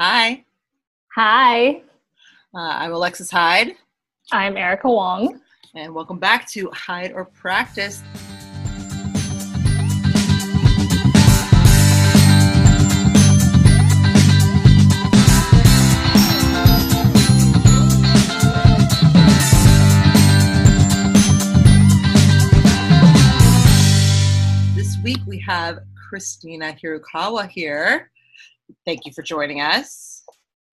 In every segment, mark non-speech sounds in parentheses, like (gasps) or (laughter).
Hi, Hi, uh, I'm Alexis Hyde, I'm Erica Wong. and welcome back to Hide or Practice. This week we have Christina Hirokawa here. Thank you for joining us.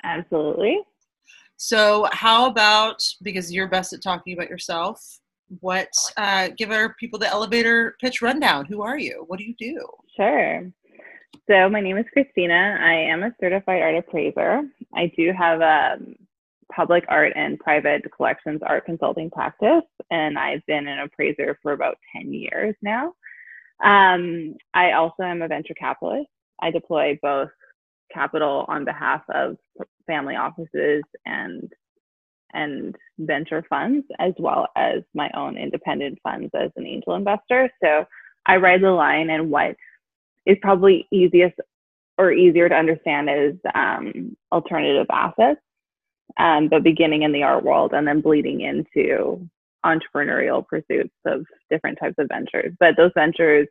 Absolutely. So, how about because you're best at talking about yourself? What uh, give our people the elevator pitch rundown? Who are you? What do you do? Sure. So my name is Christina. I am a certified art appraiser. I do have a public art and private collections art consulting practice, and I've been an appraiser for about 10 years now. Um, I also am a venture capitalist. I deploy both capital on behalf of family offices and and venture funds as well as my own independent funds as an angel investor. So I ride the line and what is probably easiest or easier to understand is um, alternative assets, um, but beginning in the art world and then bleeding into entrepreneurial pursuits of different types of ventures. But those ventures,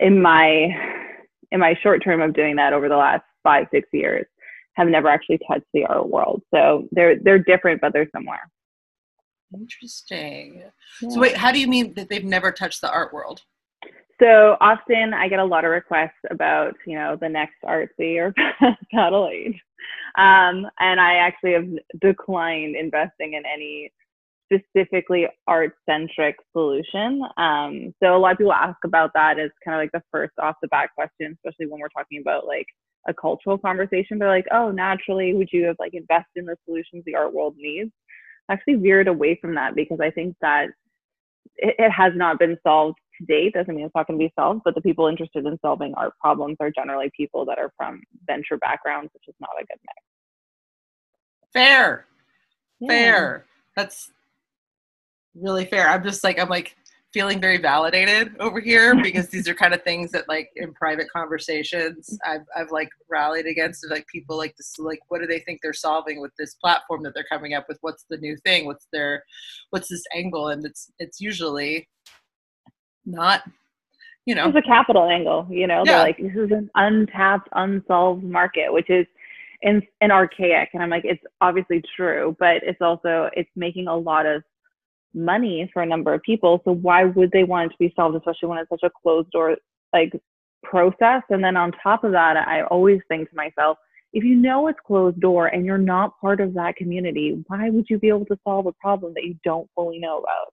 in my in my short term of doing that over the last five six years, have never actually touched the art world. So they're they're different, but they're similar. Interesting. Yeah. So, wait, how do you mean that they've never touched the art world? So often I get a lot of requests about, you know, the next artsy or (laughs) Paddle8. Um, and I actually have declined investing in any specifically art centric solution. Um, so a lot of people ask about that as kind of like the first off the bat question, especially when we're talking about like a cultural conversation. They're like, oh, naturally, would you have like invest in the solutions the art world needs? I actually veered away from that because I think that it, it has not been solved to date doesn't mean it's not going to be solved, but the people interested in solving art problems are generally people that are from venture backgrounds, which is not a good mix. Fair, mix. fair. That's really fair. I'm just like I'm like feeling very validated over here because these are kind of things that like in private conversations I've I've like rallied against like people like this like what do they think they're solving with this platform that they're coming up with what's the new thing what's their what's this angle and it's it's usually not you know It's a capital angle, you know. Yeah. They're like, this is an untapped, unsolved market, which is in an archaic. And I'm like, it's obviously true, but it's also it's making a lot of money for a number of people. So why would they want it to be solved, especially when it's such a closed door like process? And then on top of that, I always think to myself, if you know it's closed door and you're not part of that community, why would you be able to solve a problem that you don't fully know about?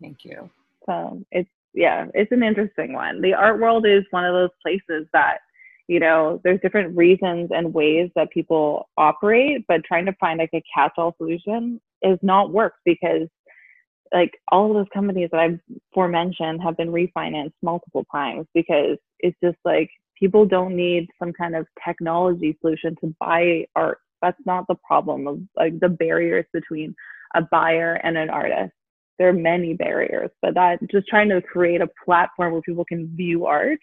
thank you So it's yeah, it's an interesting one. The art world is one of those places that, you know, there's different reasons and ways that people operate, but trying to find like a catch-all solution is not work because like all of those companies that I've forementioned have been refinanced multiple times because it's just like people don't need some kind of technology solution to buy art. That's not the problem of like the barriers between a buyer and an artist there are many barriers, but that just trying to create a platform where people can view art.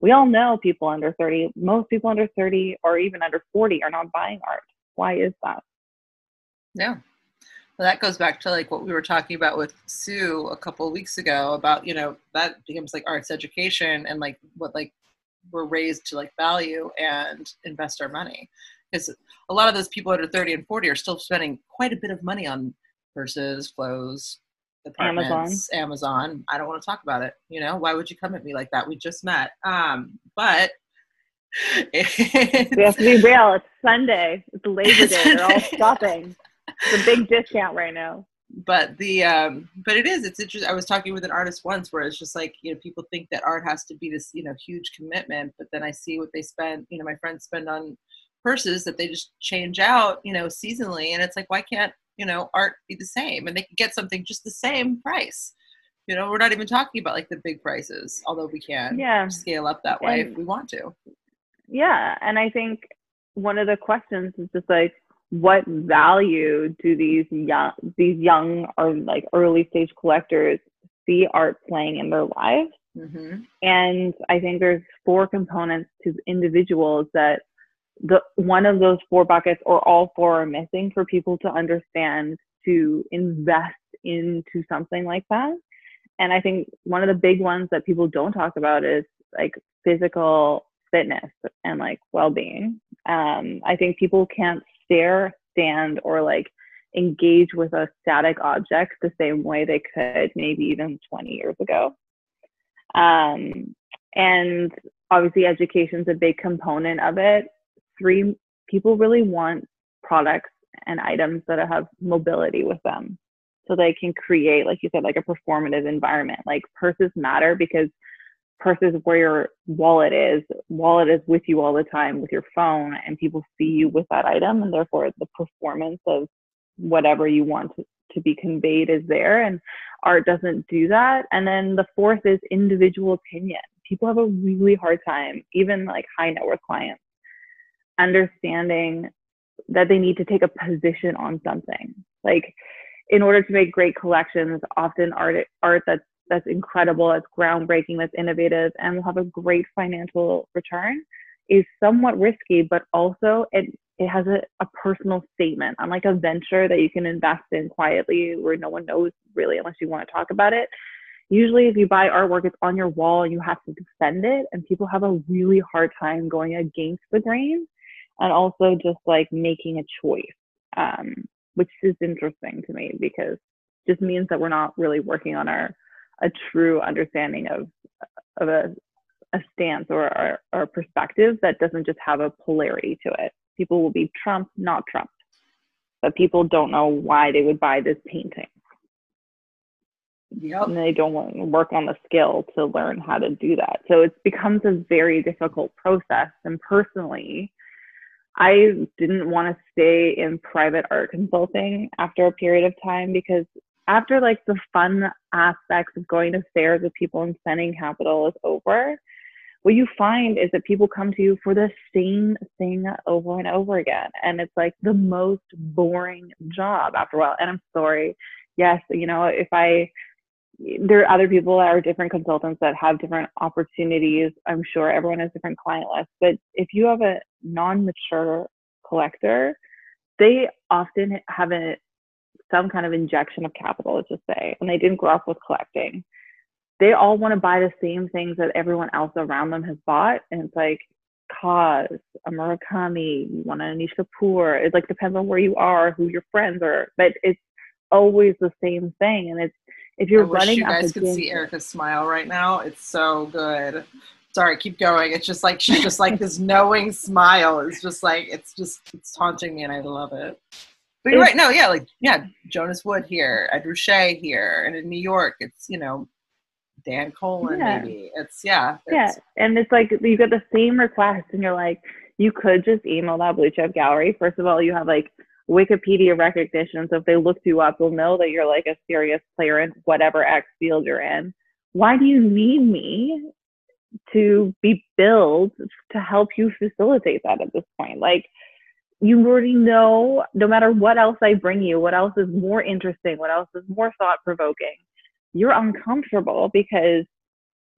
We all know people under 30, most people under 30 or even under 40 are not buying art. Why is that? Yeah. Well, that goes back to like what we were talking about with Sue a couple of weeks ago about, you know, that becomes like arts education and like what like we're raised to like value and invest our money. Because a lot of those people under 30 and 40 are still spending quite a bit of money on purses, clothes, apartments, Amazon. I don't want to talk about it. You know, why would you come at me like that? We just met. Um, but (laughs) We have to be real. It's Sunday. It's Labor Day. They're all shopping. It's a big discount right now. but the um but it is it's interesting i was talking with an artist once where it's just like you know people think that art has to be this you know huge commitment but then i see what they spend you know my friends spend on purses that they just change out you know seasonally and it's like why can't you know art be the same and they can get something just the same price you know we're not even talking about like the big prices although we can Yeah. scale up that way if we want to Yeah. And I think one of the questions is just like, what value do these young these young or like early stage collectors see art playing in their lives? hmm And I think there's four components to individuals that the one of those four buckets or all four are missing for people to understand to invest into something like that. And I think one of the big ones that people don't talk about is like physical fitness and like well-being. Um, I think people can't stare, stand, or like engage with a static object the same way they could maybe even 20 years ago. Um, and obviously, education is a big component of it. Three people really want products and items that have mobility with them so they can create like you said like a performative environment like purses matter because purses where your wallet is wallet is with you all the time with your phone and people see you with that item and therefore the performance of whatever you want to, to be conveyed is there and art doesn't do that. And then the fourth is individual opinion. People have a really hard time even like high net worth clients understanding that they need to take a position on something. Like in order to make great collections often art art that's that's incredible that's groundbreaking that's innovative and will have a great financial return is somewhat risky but also it it has a, a personal statement unlike a venture that you can invest in quietly where no one knows really unless you want to talk about it. Usually if you buy artwork it's on your wall and you have to defend it and people have a really hard time going against the grain and also just like making a choice, um, which is interesting to me because just means that we're not really working on our a true understanding of of a a stance or our perspective that doesn't just have a polarity to it. People will be Trump, not Trump, but people don't know why they would buy this painting. Yep. And they don't want to work on the skill to learn how to do that. So it becomes a very difficult process. And personally, I didn't want to stay in private art consulting after a period of time because after like the fun aspects of going to fairs with people and spending capital is over, what you find is that people come to you for the same thing over and over again. And it's like the most boring job after a while. And I'm sorry. Yes, you know, if I there are other people that are different consultants that have different opportunities. I'm sure everyone has different client lists, but if you have a non-mature collector, they often have a some kind of injection of capital, let's just say, and they didn't grow up with collecting. They all want to buy the same things that everyone else around them has bought, and it's like KAWS, a Murakami, you want a Anish Kapoor. It like depends on where you are, who your friends are, but it's always the same thing, and it's if you're I wish running you guys could see Erica's smile right now. It's so good. Sorry, keep going. It's just like she's just like (laughs) this knowing smile. It's just like it's just it's haunting me, and I love it. But you're right. No, yeah, like yeah, Jonas Wood here, Ed Ruscha here, and in New York, it's you know Dan Colen Yeah. maybe. It's yeah, yeah, and it's like you get the same request, and you're like, you could just email that Blue Chip Gallery. First of all, you have like Wikipedia recognition, so if they look you up, they'll know that you're like a serious player in whatever X field you're in. Why do you need me to be billed to help you facilitate that at this point? Like, you already know no matter what else I bring you, what else is more interesting, what else is more thought provoking, you're uncomfortable because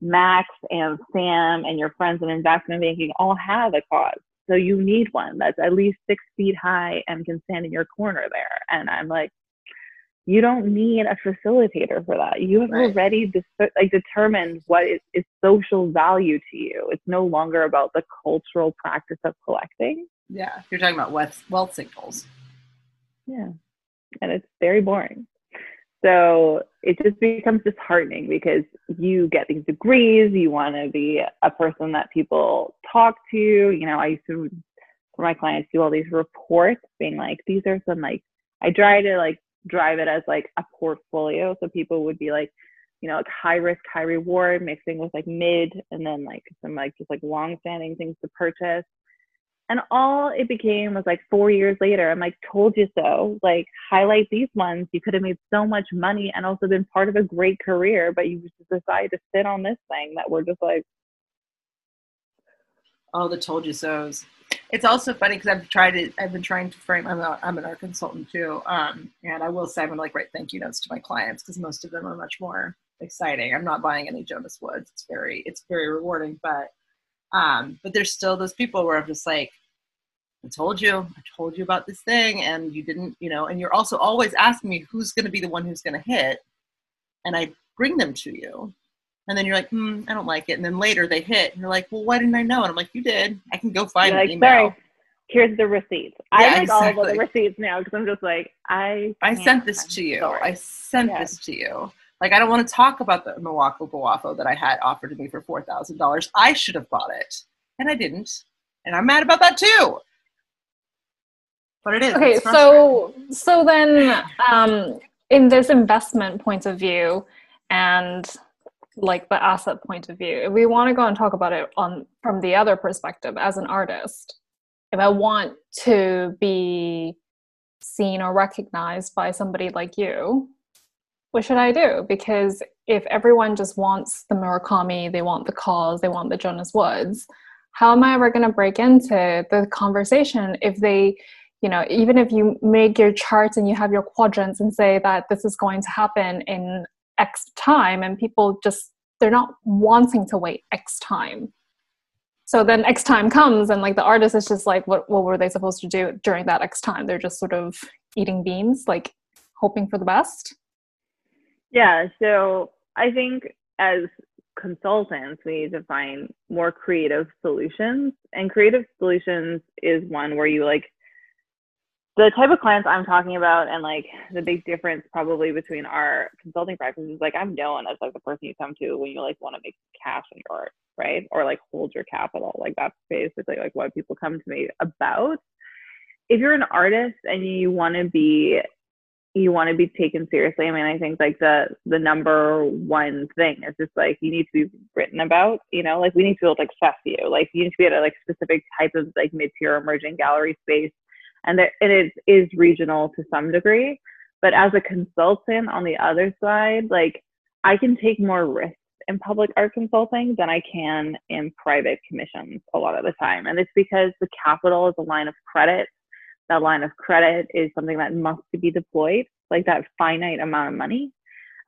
Max and Sam and your friends in investment banking all have a KAWS. So you need one that's at least six feet high and can stand in your corner there. And I'm like, you don't need a facilitator for that. You have Right. already dis- like determined what is, is social value to you. It's no longer about the cultural practice of collecting. Yeah. You're talking about wealth wealth signals. Yeah. And it's very boring. So it just becomes disheartening because you get these degrees, you want to be a person that people talk to. You know, I used to, for my clients, do all these reports being like, these are some like, I try to like drive it as like a portfolio. So people would be like, you know, like high risk, high reward, mixing with like mid and then like some like just like long standing things to purchase. And all it became was like four years later, I'm like, told you so. Like, highlight these ones. You could have made so much money and also been part of a great career, but you just decided to sit on this thing that we're just like, All the told you so's. It's also funny because I've tried to. I've been trying to frame. I'm, a, I'm an art consultant too, um, and I will say I'm gonna like write thank you notes to my clients because most of them are much more exciting. I'm not buying any Jonas Woods. It's very it's very rewarding, but um, but there's still those people where I'm just like, I told you, I told you about this thing, and you didn't, you know, and you're also always asking me who's going to be the one who's going to hit, and I bring them to you, and then you're like, hmm, I don't like it, and then later they hit, and you're like, well, why didn't I know? And I'm like, you did. I can go find an like, email. sorry, here's the receipts. I Yeah, like all of the receipts now because I'm just like, I. I sent this to you. sorry. I sent Yeah. this to you. Like I don't want to talk about the Amoako Boafo that I had offered to me for four thousand dollars. I should have bought it, and I didn't, and I'm mad about that too. But it is. Okay, so so then um, in this investment point of view and like the asset point of view, if we want to go and talk about it on from the other perspective as an artist, if I want to be seen or recognized by somebody like you, what should I do? Because if everyone just wants the Murakami, they want the KAWS, they want the Jonas Woods, how am I ever going to break into the conversation if they you know even if you make your charts and you have your quadrants and say that this is going to happen in x time and people just they're not wanting to wait x time. So then x time comes and like the artist is just like what, what were they supposed to do during that x time? They're just sort of eating beans like hoping for the best Yeah, so I think as consultants, we need to find more creative solutions. And creative solutions is one where you like the type of clients I'm talking about, and like the big difference probably between our consulting practices is like I'm known as like the person you come to when you like want to make cash in your art, right? Or like hold your capital. Like that's basically like what people come to me about. If you're an artist and you want to be you want to be taken seriously. I mean, I think like the the number one thing is just like you need to be written about. You know, like we need to be able to access you. Like you need to be at a like specific type of like mid tier emerging gallery space, and that and it is regional to some degree. But as a consultant on the other side, like I can take more risks in public art consulting than I can in private commissions a lot of the time, and it's because the capital is a line of credit that line of credit is something that must be deployed, like that finite amount of money.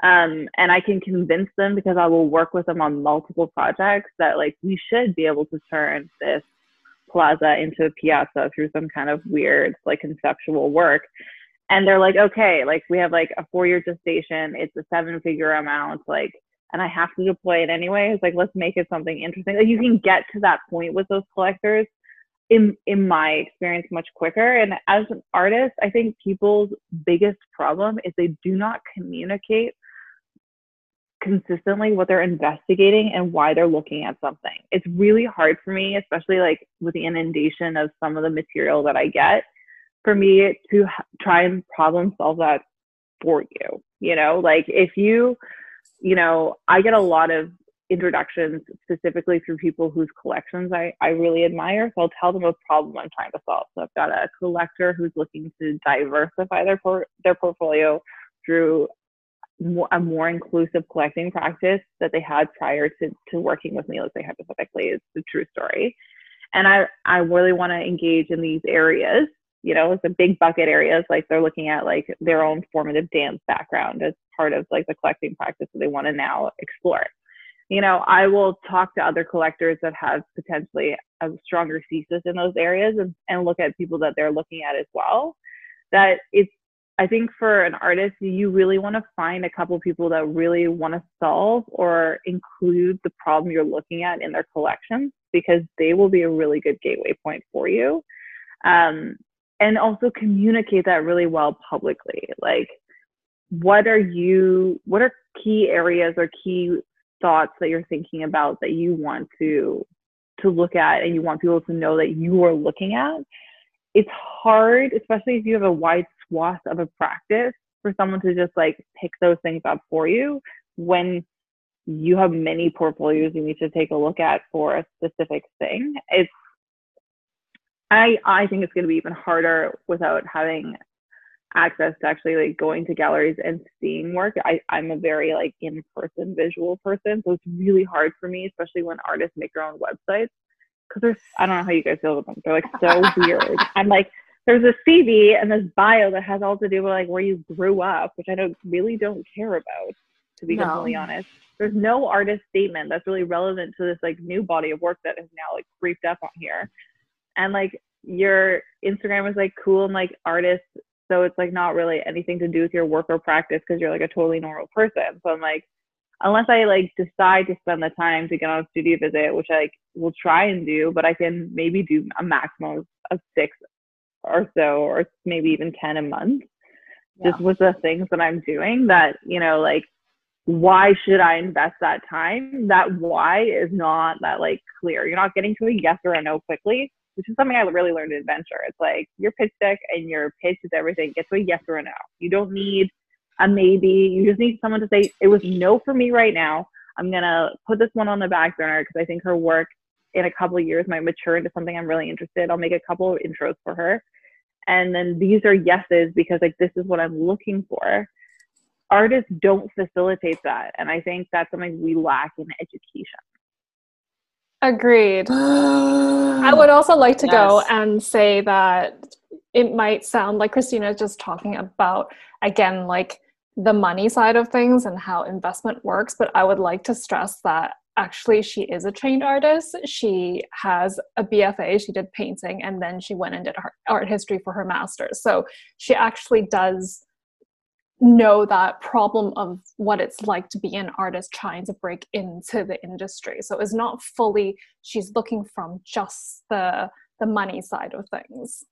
Um, and I can convince them because I will work with them on multiple projects that like we should be able to turn this plaza into a piazza through some kind of weird like conceptual work. And they're like, okay, like we have like a four year gestation, it's a seven figure amount, like and I have to deploy it anyway. It's like let's make it something interesting. Like you can get to that point with those collectors in in my experience much quicker. And as an artist i think people's biggest problem is they do not communicate consistently what they're investigating and why they're looking at something. It's really hard for me especially like with the inundation of some of the material that i get for me to try and problem solve that for you you know? Like if you you know i get a lot of introductions specifically through people whose collections I, I really admire. So I'll tell them a problem I'm trying to solve. So I've got a collector who's looking to diversify their por- their portfolio through a more inclusive collecting practice that they had prior to, to working with me, let's say hypothetically, is the true story. And I, I really want to engage in these areas. You know, it's a big bucket areas like they're looking at like their own formative dance background as part of like the collecting practice that they want to now explore you know, I will talk to other collectors that have potentially a stronger thesis in those areas and, and look at people that they're looking at as well. That it's, I think for an artist, you really want to find a couple people that really want to solve or include the problem you're looking at in their collection because they will be a really good gateway point for you. Um, and also communicate that really well publicly. Like, what are you, what are key areas or key thoughts that you're thinking about that you want to to look at and you want people to know that you are looking at it's hard especially if you have a wide swath of a practice for someone to just like pick those things up for you when you have many portfolios you need to take a look at for a specific thing. It's i i think it's going to be even harder without having access to actually like going to galleries and seeing work. I, I'm a very like in-person visual person, so it's really hard for me, especially when artists make their own websites. Cause there's I don't know how you guys feel about them. They're like so (laughs) weird. I'm like, there's a CV and this bio that has all to do with like where you grew up, which I don't really don't care about, to be No. completely honest. There's no artist statement that's really relevant to this like new body of work that is now like creeped up on here. And like your Instagram is like cool and like artist, so it's like not really anything to do with your work or practice because you're like a totally normal person. So I'm like, unless I like decide to spend the time to get on a studio visit, which I like will try and do, but I can maybe do a maximum of six or so, or maybe even 10 a month. Yeah. Just with the things that I'm doing that, you know, like, why should I invest that time? That why is not that like clear. You're not getting to a yes or a no quickly, which is something I really learned in adventure. It's like your pitch deck and your pitch is everything. Get to a yes or a no. You don't need a maybe. You just need someone to say, it was no for me right now. I'm going to put this one on the back burner because I think her work in a couple of years might mature into something I'm really interested. I'll make a couple of intros for her. And then these are yeses because like this is what I'm looking for. Artists don't facilitate that. And I think that's something we lack in education. Agreed. (gasps) I would also like to yes. go and say that it might sound like Christina is just talking about, again, like the money side of things and how investment works, but I would like to stress that actually she is a trained artist. She has a BFA, she did painting, and then she went and did art history for her master's. So she actually does know that problem of what it's like to be an artist trying to break into the industry. So it's not fully she's looking from just the the money side of things.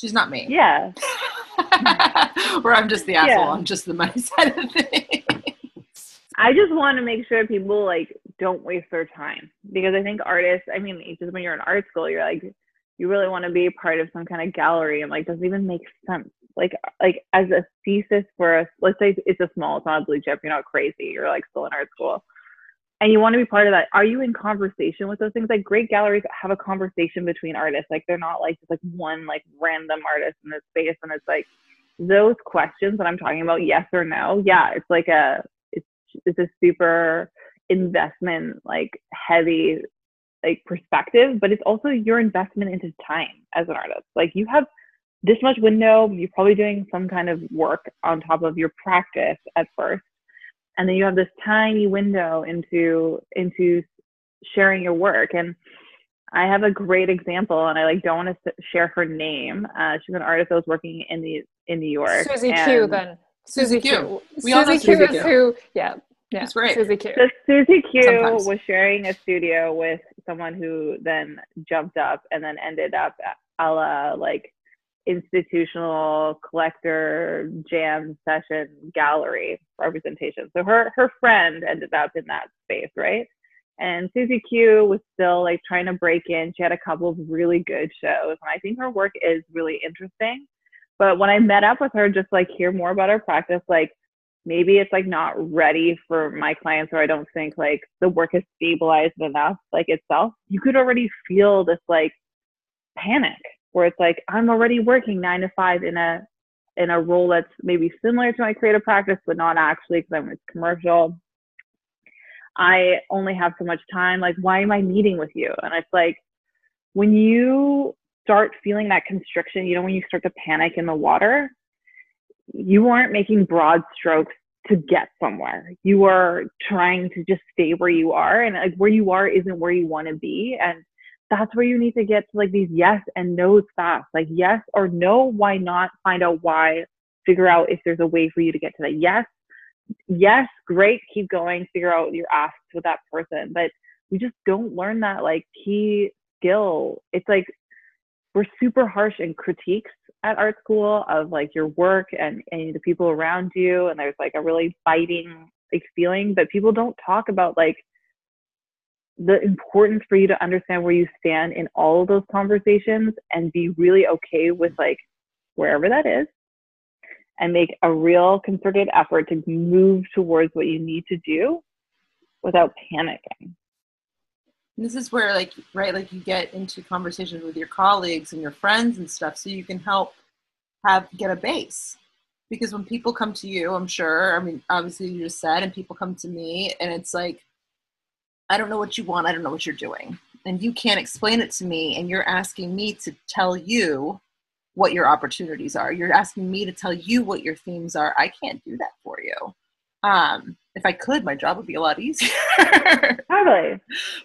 She's not me. Yeah. Where (laughs) I'm just the asshole. Yeah. I'm just the money (laughs) side of things. I just want to make sure people like don't waste their time because I think artists. I mean, just when you're in art school, you're like, you really want to be part of some kind of gallery, and like, doesn't even make sense. Like, like as a thesis for us, let's say it's a small, it's not a blue chip. You're not crazy. You're like still in art school and you want to be part of that are you in conversation with those things like great galleries have a conversation between artists like they're not like just like one like random artist in this space and it's like those questions that i'm talking about yes or no yeah it's like a it's it's a super investment like heavy like perspective but it's also your investment into time as an artist like you have this much window you're probably doing some kind of work on top of your practice at first. And then you have this tiny window into into sharing your work. And i have a great example and i like don't want to share her name. Uh, she's an artist that was working in the in new york susie q then. Susie q. We susie q is who yeah yeah, That's right. Susie Q. So Susie Q Sometimes. was sharing a studio with someone who then jumped up and then ended up a la like institutional collector jam session gallery representation. So her her friend ended up in that space, right? And Susie Q was still like trying to break in. She had a couple of really good shows, and I think her work is really interesting. But when I met up with her, just like hear more about her practice, like maybe it's like not ready for my clients, or I don't think like the work is stabilized enough, like itself. You could already feel this like panic where it's like I'm already working nine to five in a in a role that's maybe similar to my creative practice, but not actually because I'm a commercial. I only have so much time. Like, why am I meeting with you? And it's like when you start feeling that constriction, you know, when you start to panic in the water, you aren't making broad strokes to get somewhere. You are trying to just stay where you are, and like where you are isn't where you want to be. And that's where you need to get to like these yes and no's fast. Like yes or no, why not? Find out why. Figure out if there's a way for you to get to that. Yes, yes, great, keep going, figure out your asks with that person. But we just don't learn that like key skill. It's like we're super harsh in critiques at art school of like your work and, and the people around you and there's like a really biting like feeling but people don't talk about like the importance for you to understand where you stand in all of those conversations and be really okay with like wherever that is and make a real concerted effort to move towards what you need to do without panicking. This is where like right like you get into conversations with your colleagues and your friends and stuff so you can help have get a base. Because when people come to you i'm sure i mean obviously you just said and people come to me and it's like I don't know what you want. I don't know what you're doing. And you can't explain it to me. And you're asking me to tell you what your opportunities are. You're asking me to tell you what your themes are. I can't do that for you. Um, if I could, my job would be a lot easier. (laughs) totally.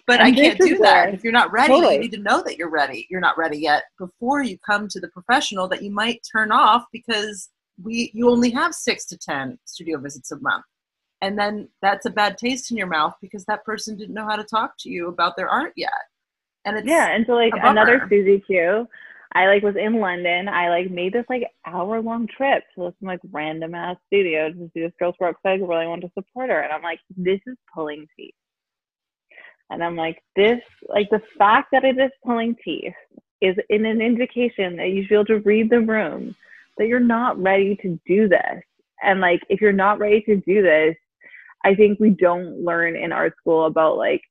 But And I can't do that. where- If you're not ready, Totally. you need to know that you're ready. You're not ready yet before you come to the professional that you might turn off because we you only have six to ten studio visits a month. And then that's a bad taste in your mouth because that person didn't know how to talk to you about their art yet. And it's Yeah, and so like another Susie Q, I like was in London. I like made this like hour long trip to some like random ass studio to see this girl's work. So I really wanted to support her, and I'm like, this is pulling teeth. And I'm like, this like the fact that it is pulling teeth is in an indication that you should be able to read the room that you're not ready to do this. And like, if you're not ready to do this, I think we don't learn in art school about like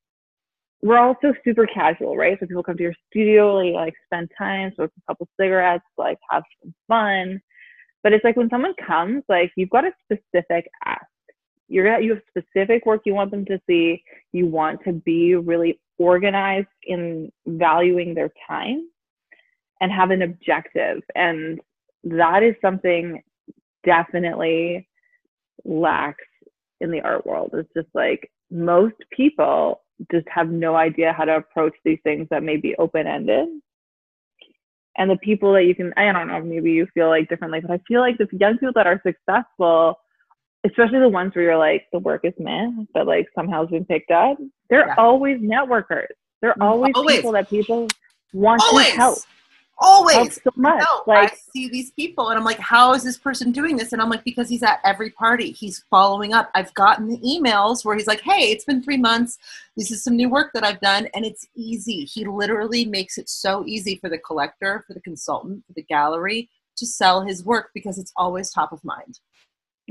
we're also super casual, right? So people come to your studio, like, like spend time, smoke a couple cigarettes, like have some fun. But it's like when someone comes, like you've got a specific ask. You're you have specific work you want them to see. You want to be really organized in valuing their time and have an objective. And that is something definitely lacks in the art world. It's just like most people just have no idea how to approach these things that may be open ended. And the people that you can, I don't know, maybe you feel like differently, but I feel like the young people that are successful, especially the ones where you're like, the work is meh, but like somehow it's been picked up, they're Yeah. always networkers. They're mm-hmm. always, Always. people that people want always to help. Always so much. No, like, I see these people and I'm like, how is this person doing this? And I'm like, because he's at every party. He's following up. I've gotten the emails where he's like, hey, it's been three months. This is some new work that I've done. And it's easy. He literally makes it so easy for the collector, for the consultant, for the gallery to sell his work because it's always top of mind.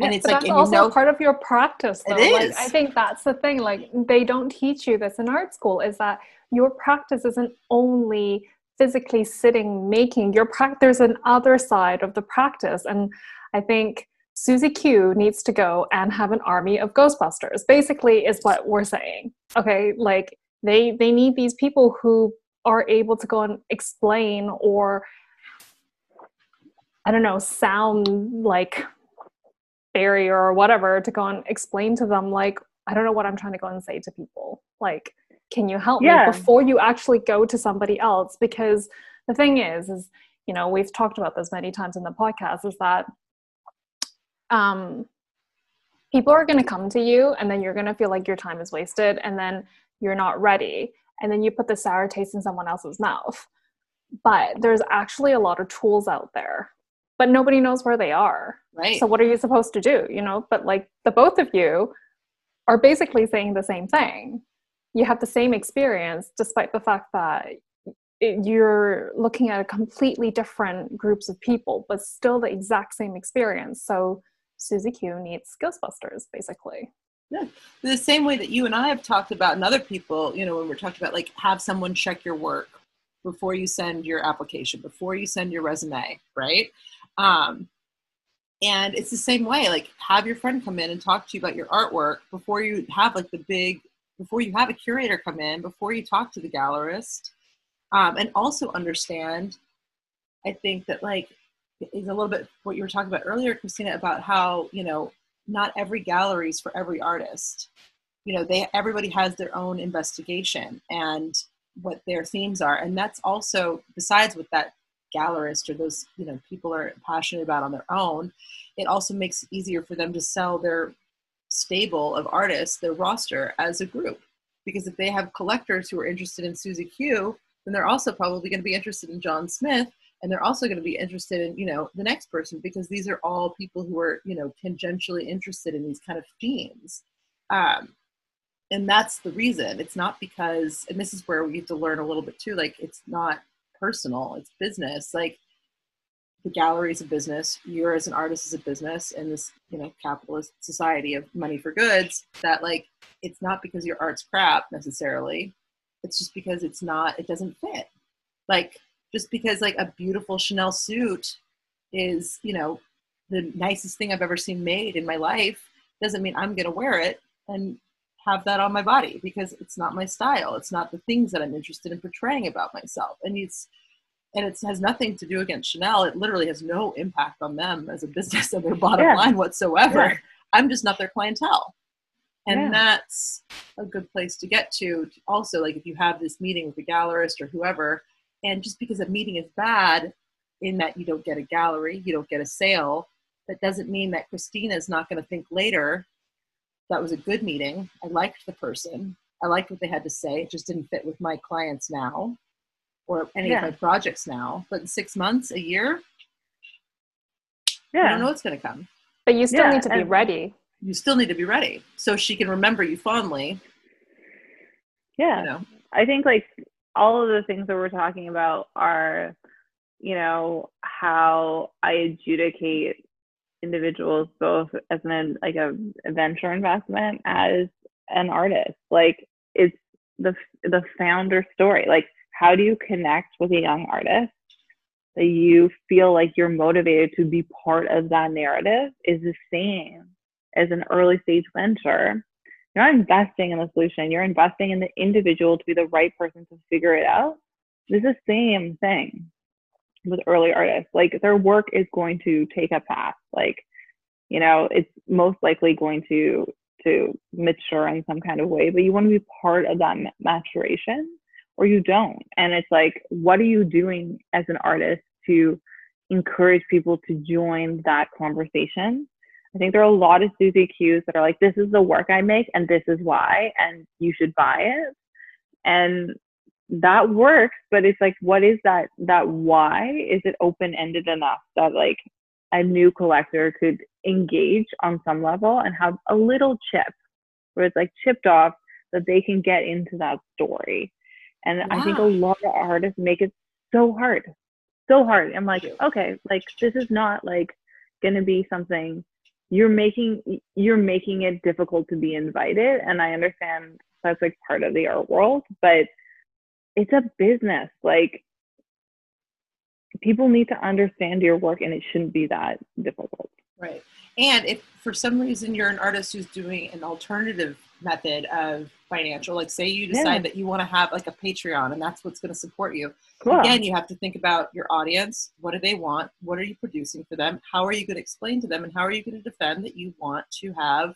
and it's like, that's and you also know, part of your practice It though like i think that's the thing like they don't teach you this in art school is that your practice isn't only physically sitting making your practice there's an other side of the practice. And i think susie q needs to go and have an army of ghostbusters basically is what we're saying. Okay like they they need these people who are able to go and explain or i don't know sound like barrier or whatever to go and explain to them like i don't know what i'm trying to go and say to people. Like can you help Yeah. me before you actually go to somebody else? Because the thing is is you know we've talked about this many times in the podcast is that um people are going to come to you and then you're going to feel like your time is wasted and then you're not ready and then you put the sour taste in someone else's mouth. But there's actually a lot of tools out there but nobody knows where they are. Right. so what are you supposed to do? You know but like the both of you are basically saying the same thing you have the same experience despite the fact that you're looking at a completely different groups of people but still the exact same experience so susie q needs ghostbusters basically yeah. the same way that you and I have talked about, and other people, you know, when we're talking about like have someone check your work before you send your application, before you send your resume, right? Um, and it's the same way. Like have your friend come in and talk to you about your artwork before you have like the big, before you have a curator come in, before you talk to the gallerist, um, and also understand. I think that like is a little bit what you were talking about earlier, Christina, about how you know not every gallery is for every artist. You know, they everybody has their own investigation and what their themes are, and that's also besides what that gallerist or those you know people are passionate about on their own. It also makes it easier for them to sell their stable of artists, their roster as a group, because if they have collectors who are interested in Susie Q, then they're also probably going to be interested in John Smith and they're also going to be interested in you know the next person because these are all people who are you know tangentially interested in these kind of themes. Um, and that's the reason. It's not because and this is where we have to learn a little bit too like it's not personal it's business. Like the gallery is a business you're as an artist is a business in this you know capitalist society of money for goods that like it's not because your art's crap necessarily it's just because it's not it doesn't fit like just because like a beautiful Chanel suit is, you know, the nicest thing I've ever seen made in my life doesn't mean I'm going to wear it and have that on my body because it's not my style. It's not the things that I'm interested in portraying about myself. And it's and it has nothing to do against Chanel. It literally has no impact on them as a business and their bottom Yeah. line whatsoever. Yeah. I'm just not their clientele. And Yeah. that's a good place to get to. Also, like if you have this meeting with a gallerist or whoever, and just because a meeting is bad in that you don't get a gallery, you don't get a sale, that doesn't mean that Christina is not going to think later that was a good meeting. I liked the person. I liked what they had to say. It just didn't fit with my clients now or any Yeah. of my projects now. But in six months, a year, you Yeah. don't know what's going to come. But you still Yeah, need to be ready. You still need to be ready so she can remember you fondly. Yeah. You know, I think like all of the things that we're talking about are, you know, how I adjudicate individuals both as an like a, a venture investment as an artist. Like it's the the founder story. Like how do you connect with a young artist that you feel like you're motivated to be part of that narrative is the same as an early stage venture you're not investing in the solution. You're investing in the individual to be the right person to figure it out. It's the same thing with early artists. Like their work is going to take a path. Like you know it's most likely going to to mature in some kind of way but you want to be part of that maturation or you don't and it's like what are you doing as an artist to encourage people to join that conversation I think there are a lot of Susie Q's that are like, this is the work I make and this is why, and you should buy it. And that works, but it's like, what is that that why? Is it open ended enough that like a new collector could engage on some level and have a little chip where it's like chipped off that they can get into that story. And I think a lot of artists make it so hard. So hard. I'm like, okay, like this is not like gonna be something you're making you're making it difficult to be invited and i understand that's like part of the art world but it's a business like people need to understand your work and it shouldn't be that difficult Right. And if for some reason you're an artist who's doing an alternative method of financial, like say you decide Yeah. that you want to have like a Patreon and that's what's going to support you. cool Again, you have to think about your audience. What do they want? What are you producing for them? How are you going to explain to them? And how are you going to defend that you want to have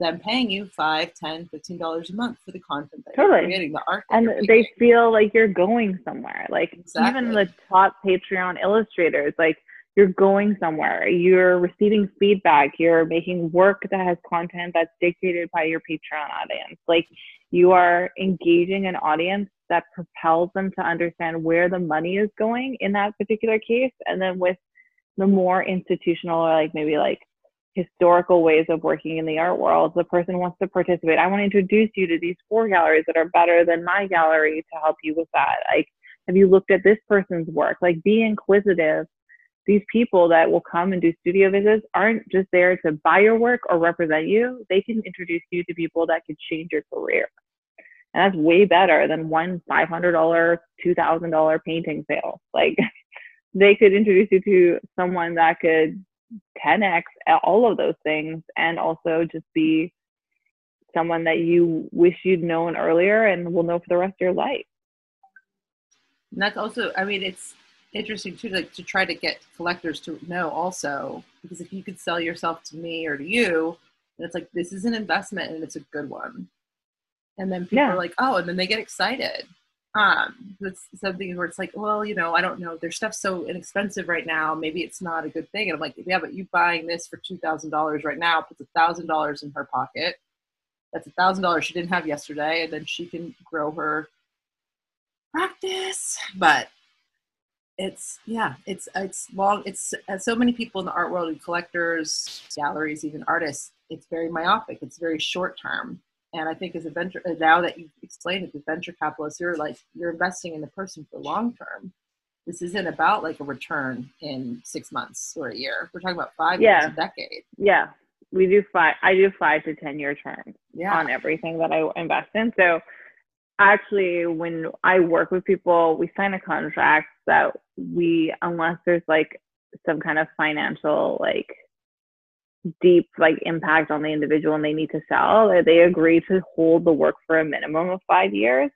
them paying you five, ten, fifteen dollars a month for the content that Totally. you're creating, the art and they feel like you're going somewhere like Exactly. even the top patreon illustrators like you're going somewhere you're receiving feedback you're making work that has content that's dictated by your patreon audience. Like you are engaging an audience that propels them to understand where the money is going in that particular case. And then with the more institutional or like maybe like historical ways of working in the art world the person wants to participate. I want to introduce you to these four galleries that are better than my gallery to help you with that. Like have you looked at this person's work? Like be inquisitive these people that will come and do studio visits aren't just there to buy your work or represent you. They can introduce you to people that could change your career. And that's way better than one $500 $2000 painting sale. Like (laughs) they could introduce you to someone that could 10x all of those things and also just be someone that you wish you'd known earlier and will know for the rest of your life. And that's also, I mean, it's interesting too, like to try to get collectors to know also, because if you could sell yourself to me or to you, and it's like this is an investment and it's a good one, and then people Yeah. are like, oh, and then they get excited. Um, that's something where it's like, well, you know, I don't know, their stuff's so inexpensive right now. Maybe it's not a good thing. And I'm like, yeah, but you buying this for two thousand dollars right now puts a thousand dollars in her pocket. That's a thousand dollars she didn't have yesterday, and then she can grow her practice. But it's yeah, it's it's long. It's uh, so many people in the art world and collectors, galleries, even artists. It's very myopic. It's very short term. And I think as a venture, uh, now that you've explained it, as venture capitalists, you're like you're investing in the person for long term. This isn't about like a return in six months or a year. We're talking about five Yeah. years, a decade. Yeah, we do five. I do five to ten year terms Yeah. on everything that I invest in. So actually, when I work with people, we sign a contract that we, unless there's like some kind of financial like deep like impact on the individual and they need to sell, they agree to hold the work for a minimum of five years.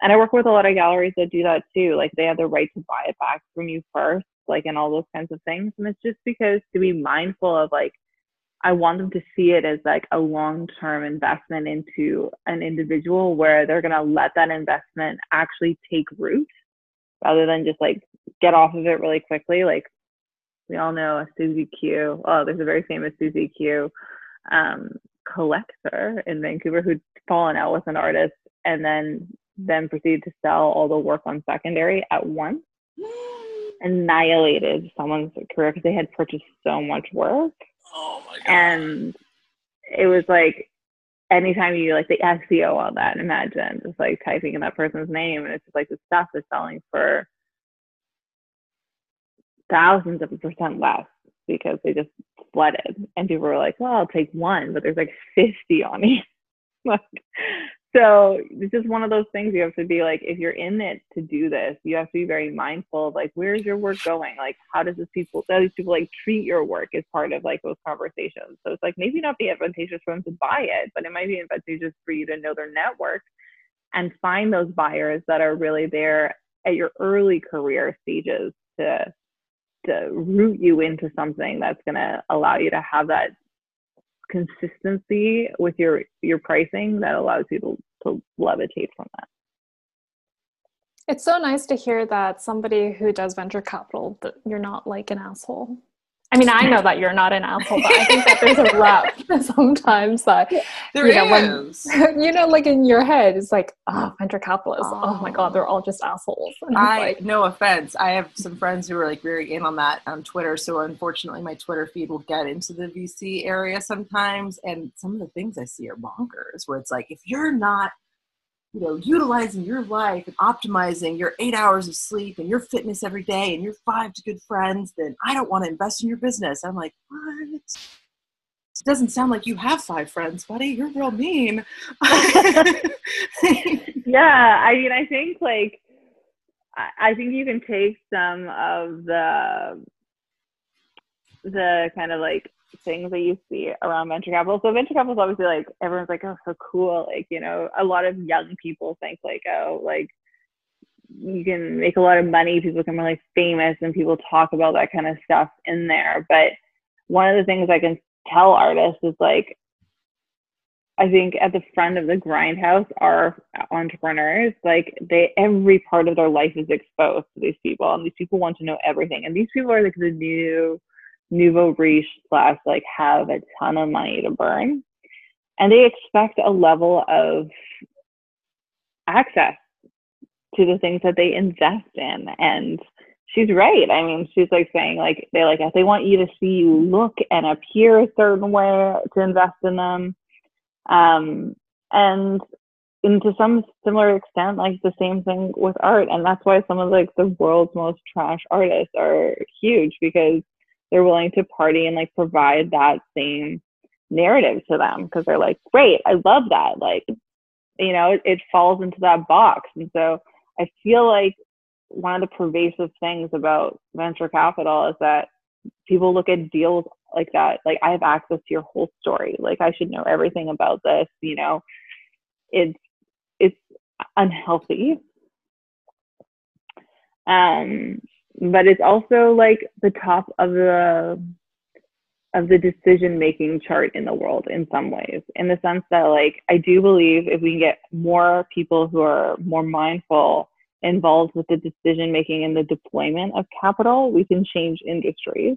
And I work with a lot of galleries that do that too. Like they have the right to buy it back from you first, like and all those kinds of things. And it's just because to be mindful of like I want them to see it as like a long-term investment into an individual where they're going to let that investment actually take root rather than just like get off of it really quickly. Like we all know a Susie Q. Oh, there's a very famous Susie Q um, collector in Vancouver who'd fallen out with an artist and then then proceeded to sell all the work on secondary at once. (gasps) Annihilated someone's career because they had purchased so much work. Oh my god. And it was like anytime you like the SEO on that, imagine just like typing in that person's name and it's just like the stuff is selling for thousands of a percent less because they just flooded and people were like, well, I'll take one, but there's like 50 on each. (laughs) like, so it's just one of those things you have to be like, if you're in it to do this, you have to be very mindful of like, where's your work going? Like, how does this people, how these people like treat your work as part of like those conversations? So it's like maybe not be advantageous for them to buy it, but it might be advantageous for you to know their network and find those buyers that are really there at your early career stages to to root you into something that's going to allow you to have that consistency with your your pricing that allows you to, to levitate from that. It's so nice to hear that somebody who does venture capital that you're not like an asshole I mean, I know that you're not an asshole, but I think that there's a (laughs) rep (laughs) sometimes that there you know, is. When, (laughs) you know, like in your head, it's like, oh, venture capitalists. Oh, oh my god, they're oh. all just assholes. I like, no offense. I have some friends who are like very in on that on Twitter. So unfortunately, my Twitter feed will get into the VC area sometimes, and some of the things I see are bonkers. Where it's like, if you're not you know, utilizing your life and optimizing your eight hours of sleep and your fitness every day and your five to good friends, then I don't want to invest in your business. I'm like, what? It doesn't sound like you have five friends, buddy. You're real mean. (laughs) (laughs) yeah, I mean, I think like, I think you can take some of the the kind of like things that you see around venture capital. So venture capital is obviously like everyone's like, oh, so cool. Like, you know, a lot of young people think like, oh, like you can make a lot of money, people become really famous, and people talk about that kind of stuff in there. But one of the things I can tell artists is like, I think at the front of the grindhouse are entrepreneurs. Like they, every part of their life is exposed to these people, and these people want to know everything. And these people are like the new nouveau riche slash like have a ton of money to burn. And they expect a level of access to the things that they invest in. And she's right. I mean she's like saying like they like if they want you to see you look and appear a certain way to invest in them. Um and and to some similar extent like the same thing with art. And that's why some of like the world's most trash artists are huge because they're willing to party and like provide that same narrative to them because they're like, great, I love that. Like, you know, it, it falls into that box. And so I feel like one of the pervasive things about venture capital is that people look at deals like that like i have access to your whole story like i should know everything about this you know it's it's unhealthy um but it's also like the top of the of the decision making chart in the world in some ways in the sense that like i do believe if we can get more people who are more mindful involved with the decision making and the deployment of capital we can change industries.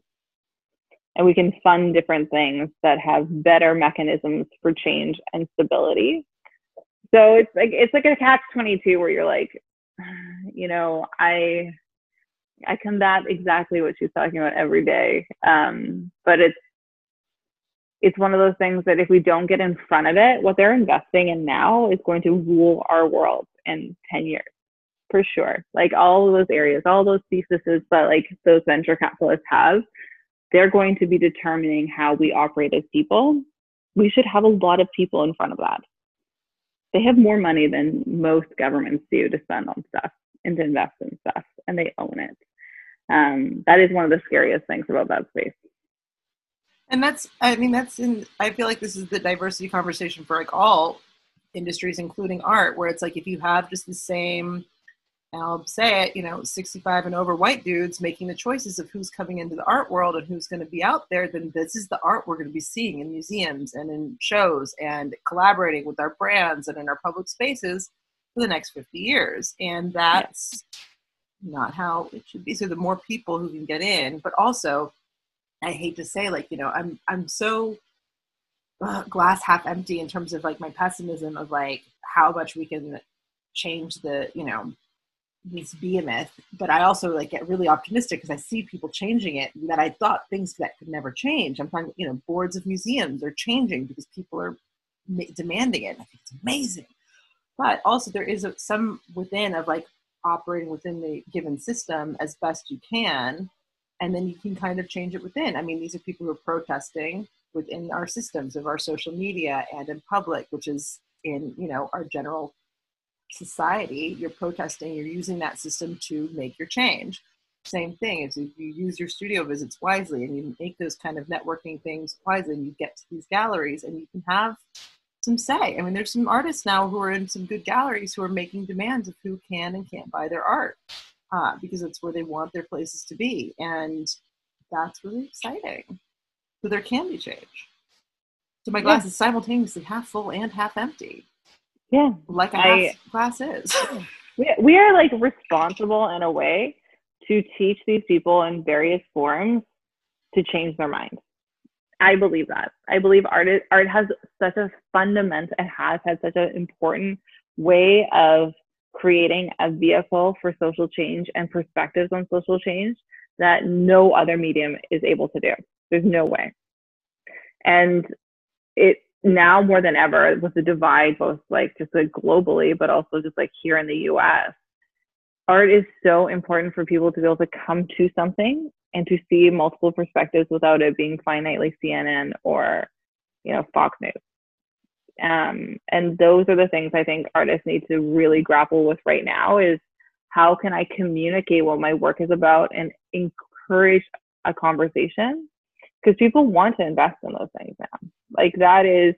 And we can fund different things that have better mechanisms for change and stability. So it's like it's like a catch 22 where you're like (sighs) you know i I combat exactly what she's talking about every day. Um, but it's it's one of those things that if we don't get in front of it, what they're investing in now is going to rule our world in 10 years for sure. Like all of those areas, all those theses that like those venture capitalists have, they're going to be determining how we operate as people. We should have a lot of people in front of that. They have more money than most governments do to spend on stuff and to invest in stuff, and they own it um, that is one of the scariest things about that space and that's i mean that's in i feel like this is the diversity conversation for like all industries including art where it's like if you have just the same i'll say it, you know, 65 and over white dudes making the choices of who's coming into the art world and who's going to be out there, then this is the art we're going to be seeing in museums and in shows and collaborating with our brands and in our public spaces for the next 50 years. And that's not how it should be. So the more people who can get in, but also, I hate to say, like, you know, I'm, I'm so uh, glass half empty in terms of like my pessimism of like how much we can change the, you know, this behemoth, but I also like get really optimistic because I see people changing it that I thought things that could never change. I'm talking, you know, boards of museums are changing because people are ma- demanding it. I think it's amazing. But also there is some within of like operating within the given system as best you can, and then you can kind of change it within. I mean, these are people who are protesting within our systems of our social media and in public, which is in you know our general society, you're protesting, you're using that system to make your change. Same thing is if you use your studio visits wisely and you make those kind of networking things wisely and you get to these galleries and you can have some say. I mean, there's some artists now who are in some good galleries who are making demands of who can and can't buy their art uh, because it's where they want their places to be. And that's really exciting. So there can be change. So my glass yeah. is simultaneously half full and half empty. Yeah. Like a I, glass is. (laughs) we, we are like responsible in a way to teach these people in various forms to change their mind. I believe that. I believe art is, art has such a fundamental and has had such an important way of creating a vehicle for social change and perspectives on social change that no other medium is able to do. There's no way. And it now more than ever with the divide both like just like globally but also just like here in the US art is so important for people to be able to come to something and to see multiple perspectives without it being finitely CNN or you know Fox News um, and those are the things I think artists need to really grapple with right now is how can I communicate what my work is about and encourage a conversation because people want to invest in those things now. Like that is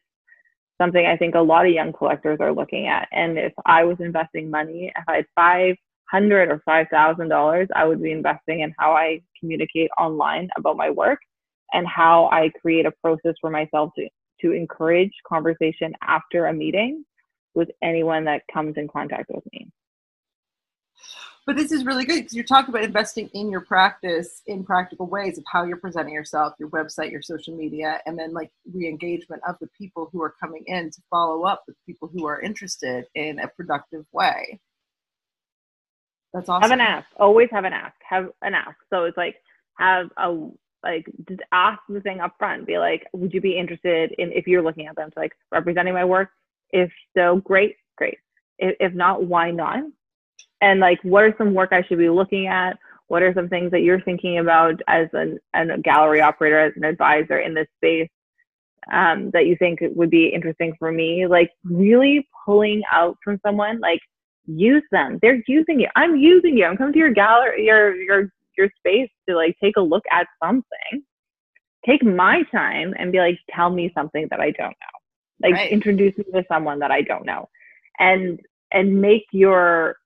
something I think a lot of young collectors are looking at. And if I was investing money, if I had five hundred or five thousand dollars, I would be investing in how I communicate online about my work and how I create a process for myself to to encourage conversation after a meeting with anyone that comes in contact with me. But this is really good because you're talking about investing in your practice in practical ways of how you're presenting yourself your website your social media and then like re-engagement of the people who are coming in to follow up with people who are interested in a productive way that's awesome have an ask always have an ask have an ask so it's like have a like just ask the thing up front. Be like would you be interested in if you're looking at them to like representing my work? If so great great. If, if not why not? And like what are some work I should be looking at? What are some things that you're thinking about as an, a gallery operator, as an advisor in this space um, that you think would be interesting for me? Like really pulling out from someone, like use them. They're using you. I'm using you. I'm coming to your gallery, your your your space to like take a look at something. Take my time and be like, tell me something that I don't know. Like right. introduce me to someone that I don't know. And and make your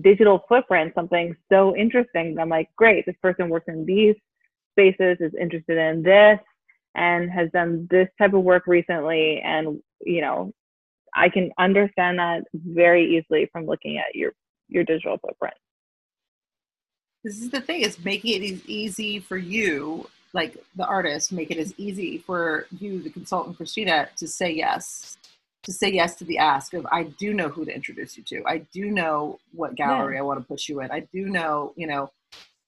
digital footprint something so interesting. I'm like, great, this person works in these spaces, is interested in this, and has done this type of work recently. And, you know, I can understand that very easily from looking at your, your digital footprint. This is the thing, is making it as easy for you, like the artist, make it as easy for you, the consultant, Christina, to say yes to say yes to the ask of I do know who to introduce you to. I do know what gallery yeah. I want to push you in. I do know, you know,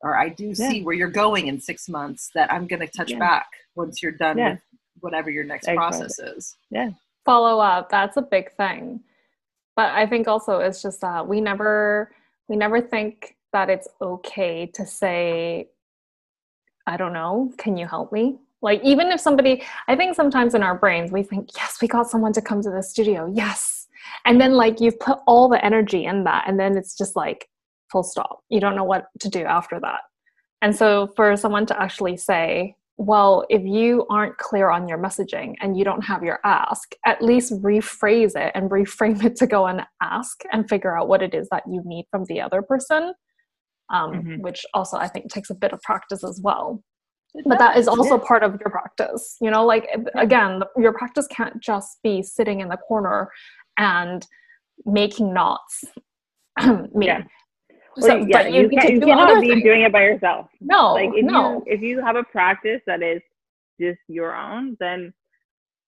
or I do see where you're going in six months that I'm going to touch yeah. back once you're done with whatever your next process is. Yeah. Follow up. That's a big thing. But I think also it's just that we never we never think that it's okay to say I don't know, can you help me? Like, even if somebody, I think sometimes in our brains, we think, yes, we got someone to come to the studio. Yes. And then, like, you've put all the energy in that. And then it's just like, full stop. You don't know what to do after that. And so, for someone to actually say, well, if you aren't clear on your messaging and you don't have your ask, at least rephrase it and reframe it to go and ask and figure out what it is that you need from the other person, um, mm-hmm. which also I think takes a bit of practice as well. but that is also part of your practice. You know, like again, your practice can't just be sitting in the corner and making knots. (clears throat) yeah. So, yeah, but you, you, can, you cannot be things. doing it by yourself. No, like if no. you if you have a practice that is just your own, then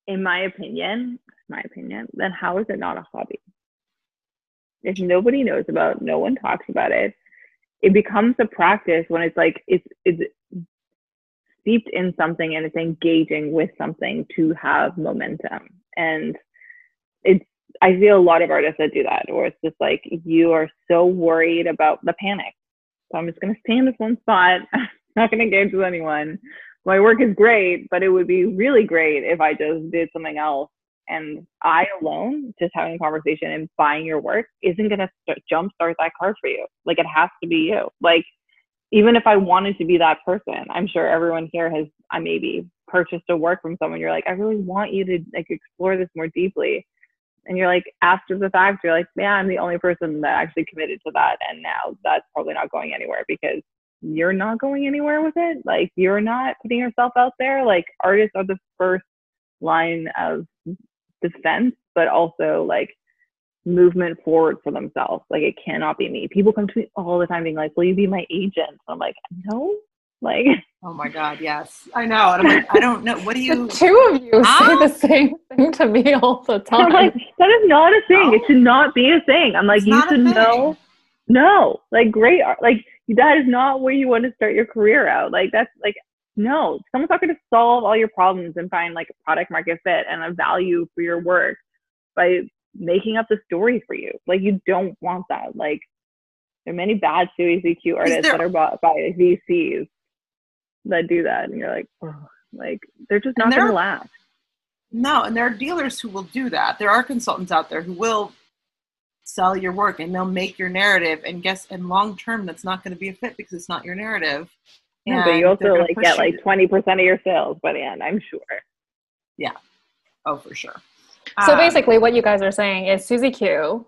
in my opinion, my opinion, then how is it not a hobby? If nobody knows about, no one talks about it, it becomes a practice when it's like it's it's steeped in something and it's engaging with something to have momentum. And it's I see a lot of artists that do that, or it's just like you are so worried about the panic. So I'm just going to stay in this one spot. (laughs) Not going to engage with anyone. My work is great, but it would be really great if I just did something else. And I alone, just having a conversation and buying your work, isn't going to st- jumpstart that car for you. Like it has to be you. Like even if I wanted to be that person, I'm sure everyone here has, I maybe purchased a work from someone. You're like, I really want you to like explore this more deeply and you're like after the fact you're like yeah i'm the only person that actually committed to that and now that's probably not going anywhere because you're not going anywhere with it? Like you're not putting yourself out there? Like artists are the first line of defense but also like movement forward for themselves. Like it cannot be me. People come to me all the time being like will you be my agent? And i'm like no like, oh my God, yes, I know. And I'm like, I don't know. What do (laughs) you? The two of you huh? say the same thing to me all the time. (laughs) I'm like, that is not a thing. No. It should not be a thing. I'm like, it's you should know. No, like great art. Like that is not where you want to start your career out. Like that's like no. Someone's not going to solve all your problems and find like a product market fit and a value for your work by making up the story for you. Like you don't want that. Like there are many bad Series EQ artists there, that are bought by VCs that do that. And you're like oh, like they're just not going to last no and there are dealers who will do that. There are consultants out there who will sell your work and they'll make your narrative. And guess in long term that's not going to be a fit because it's not your narrative. Yeah, but you also like get like 20% of your sales by the end i'm sure. Yeah. Oh for sure. So um, basically what you guys are saying is susie q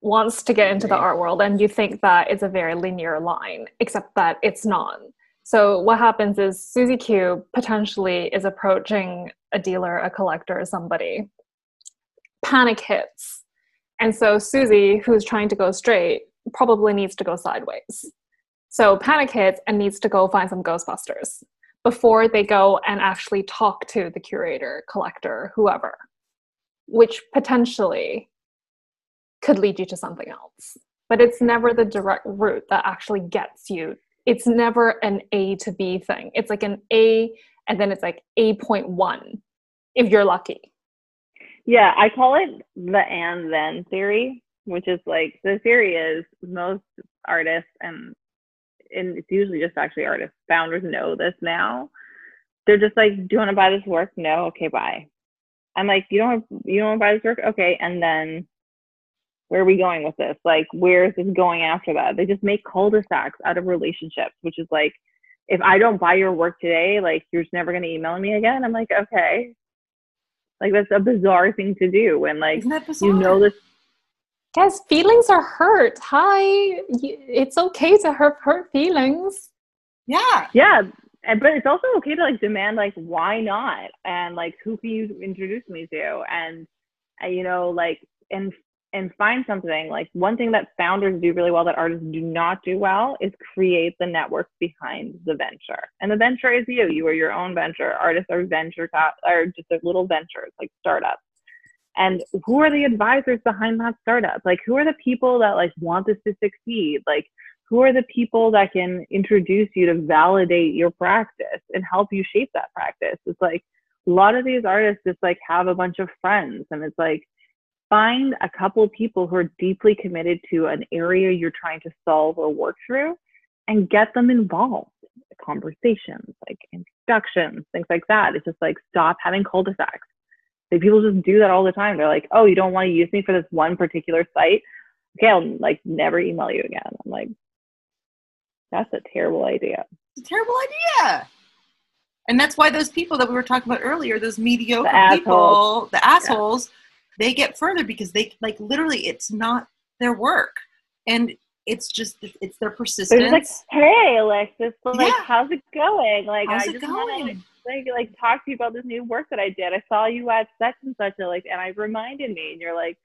wants to get into the art world and you think that it's a very linear line except that it's not so what happens is Susie Q potentially is approaching a dealer, a collector, somebody. Panic hits. And so Susie, who's trying to go straight, probably needs to go sideways. So panic hits and needs to go find some Ghostbusters before they go and actually talk to the curator, collector, whoever, which potentially could lead you to something else. But it's never the direct route that actually gets you it's never an A to B thing. It's like an A and then it's like A.1 if you're lucky. Yeah, I call it the and then theory, which is like the theory is most artists and and it's usually just actually artists, founders know this now. They're just like, Do you want to buy this work? No, okay, bye. I'm like, you don't you don't want to buy this work? Okay, and then where are we going with this? Like, where is this going after that? They just make cul-de-sacs out of relationships, which is like, if I don't buy your work today, like you're just never gonna email me again. I'm like, okay. Like that's a bizarre thing to do when like you know this Guys, feelings are hurt. Hi, it's okay to hurt hurt feelings. Yeah. Yeah, but it's also okay to like demand like why not and like who can you introduce me to and uh, you know like and and find something. Like one thing that founders do really well that artists do not do well is create the network behind the venture. And the venture is you. You are your own venture. Artists are venture cap or just a little ventures like startups. And who are the advisors behind that startup? Like who are the people that like want this to succeed? Like who are the people that can introduce you to validate your practice and help you shape that practice? It's like a lot of these artists just like have a bunch of friends and it's like find a couple of people who are deeply committed to an area you're trying to solve or work through and get them involved conversations like introductions things like that. It's just like stop having cul-de-sacs. Like people just do that all the time. They're like oh you don't want to use me for this one particular site? Okay i'll like never email you again. I'm like that's a terrible idea. It's a terrible idea. And that's why those people that we were talking about earlier, those mediocre The people, the assholes, they get further because they like literally it's not their work. And it's just it's their persistence. just like, hey, Alexis, like, Yeah. how's it going? Like, How's I just want to like, like talk to you about this new work that I did. I saw you at such and such, a, like, and I reminded me, and you're like,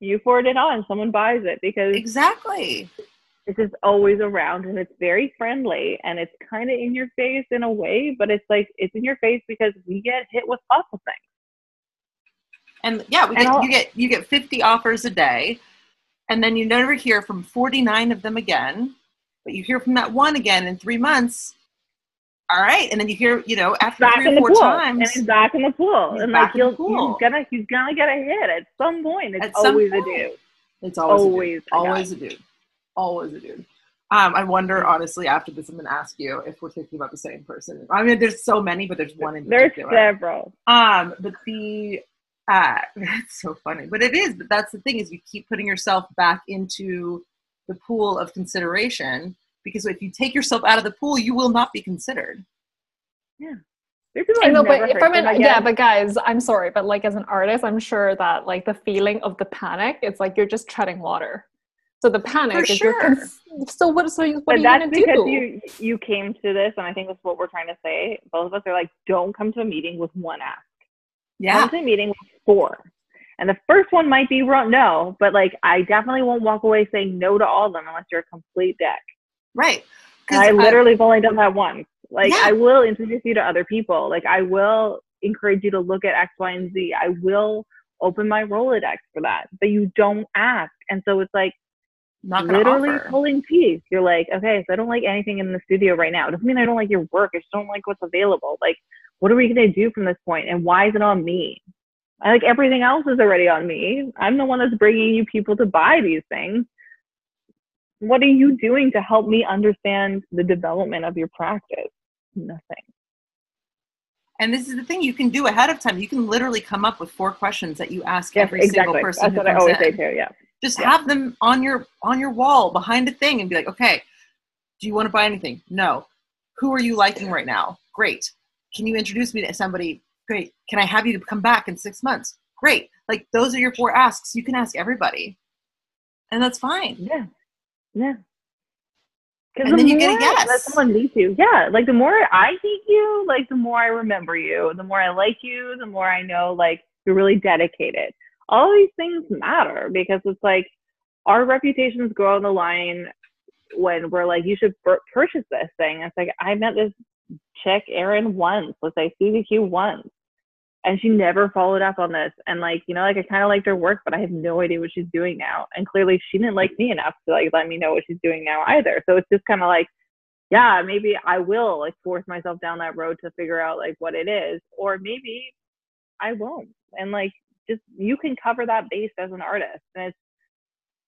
you forward it on, someone buys it because exactly. it's just always around and it's very friendly and it's kind of in your face in a way, but it's like it's in your face because we get hit with of things. And yeah, we get, you get you get 50 offers a day, and then you never hear from 49 of them again. But you hear from that one again in three months. All right, and then you hear, you know, after Back three or four pool, times, and he's back in the pool, and back like in the he'll pool. he's gonna he's gonna get a hit at some point. It's At always point. a dude. it's always always a dude. always a dude, always a dude. Um, I wonder, honestly, after this, I'm going to ask you if we're thinking about the same person. I mean, there's so many, but there's one in There's particular. several. Um, but the uh, (laughs) that's so funny. But it is. But that's the thing is, you keep putting yourself back into the pool of consideration because if you take yourself out of the pool, you will not be considered. There's people I know, never but heard from from an, yeah, but guys, I'm sorry, but like as an artist, I'm sure that like the feeling of the panic, it's like you're just treading water. So the panic For is your sure. cons- so what so you- what but are you that's gonna do? because you you came to this, and I think that's what we're trying to say. Both of us are like, don't come to a meeting with one ask. Yeah. Come to a meeting with four. And the first one might be wrong, no, but like I definitely won't walk away saying no to all of them unless you're a complete dick. Right. I- literally have only done that once. Like Yeah. I will introduce you to other people. Like I will encourage you to look at X, Y, and Z. I will open my Rolodex for that. But you don't ask. And so it's like not literally offer. pulling teeth. You're like, okay, so I don't like anything in the studio right now. It doesn't mean I don't like your work. I just don't like what's available. Like, what are we gonna do from this point? And why is it on me? I like everything else is already on me. I'm the one that's bringing you people to buy these things. What are you doing to help me understand the development of your practice? Nothing. And this is the thing you can do ahead of time. You can literally come up with four questions that you ask Yes, every exactly. single person That's what I always in. say too. Yeah. Just Yeah. have them on your on your wall behind a thing and be like, okay, do you want to buy anything? No. Who are you liking right now? Great. Can you introduce me to somebody? Great. Can I have you to come back in six months? Great. Like those are your four asks. You can ask everybody, and that's fine. Yeah. Yeah. And the then you more get a yes. that someone meets you, yeah, like the more I meet you, like the more I remember you, the more I like you, the more I know like you're really dedicated. All these things matter because it's like our reputations go on the line when we're like, you should purchase this thing. It's like I met this chick, Erin, once. Let's say CVQ once. And she never followed up on this. And like, you know, like I kind of liked her work, but I have no idea what she's doing now. And clearly she didn't like me enough to like let me know what she's doing now either. So it's just kind of like, yeah, maybe I will like force myself down that road to figure out like what it is, or maybe I won't. And like, just you can cover that base as an artist. And it's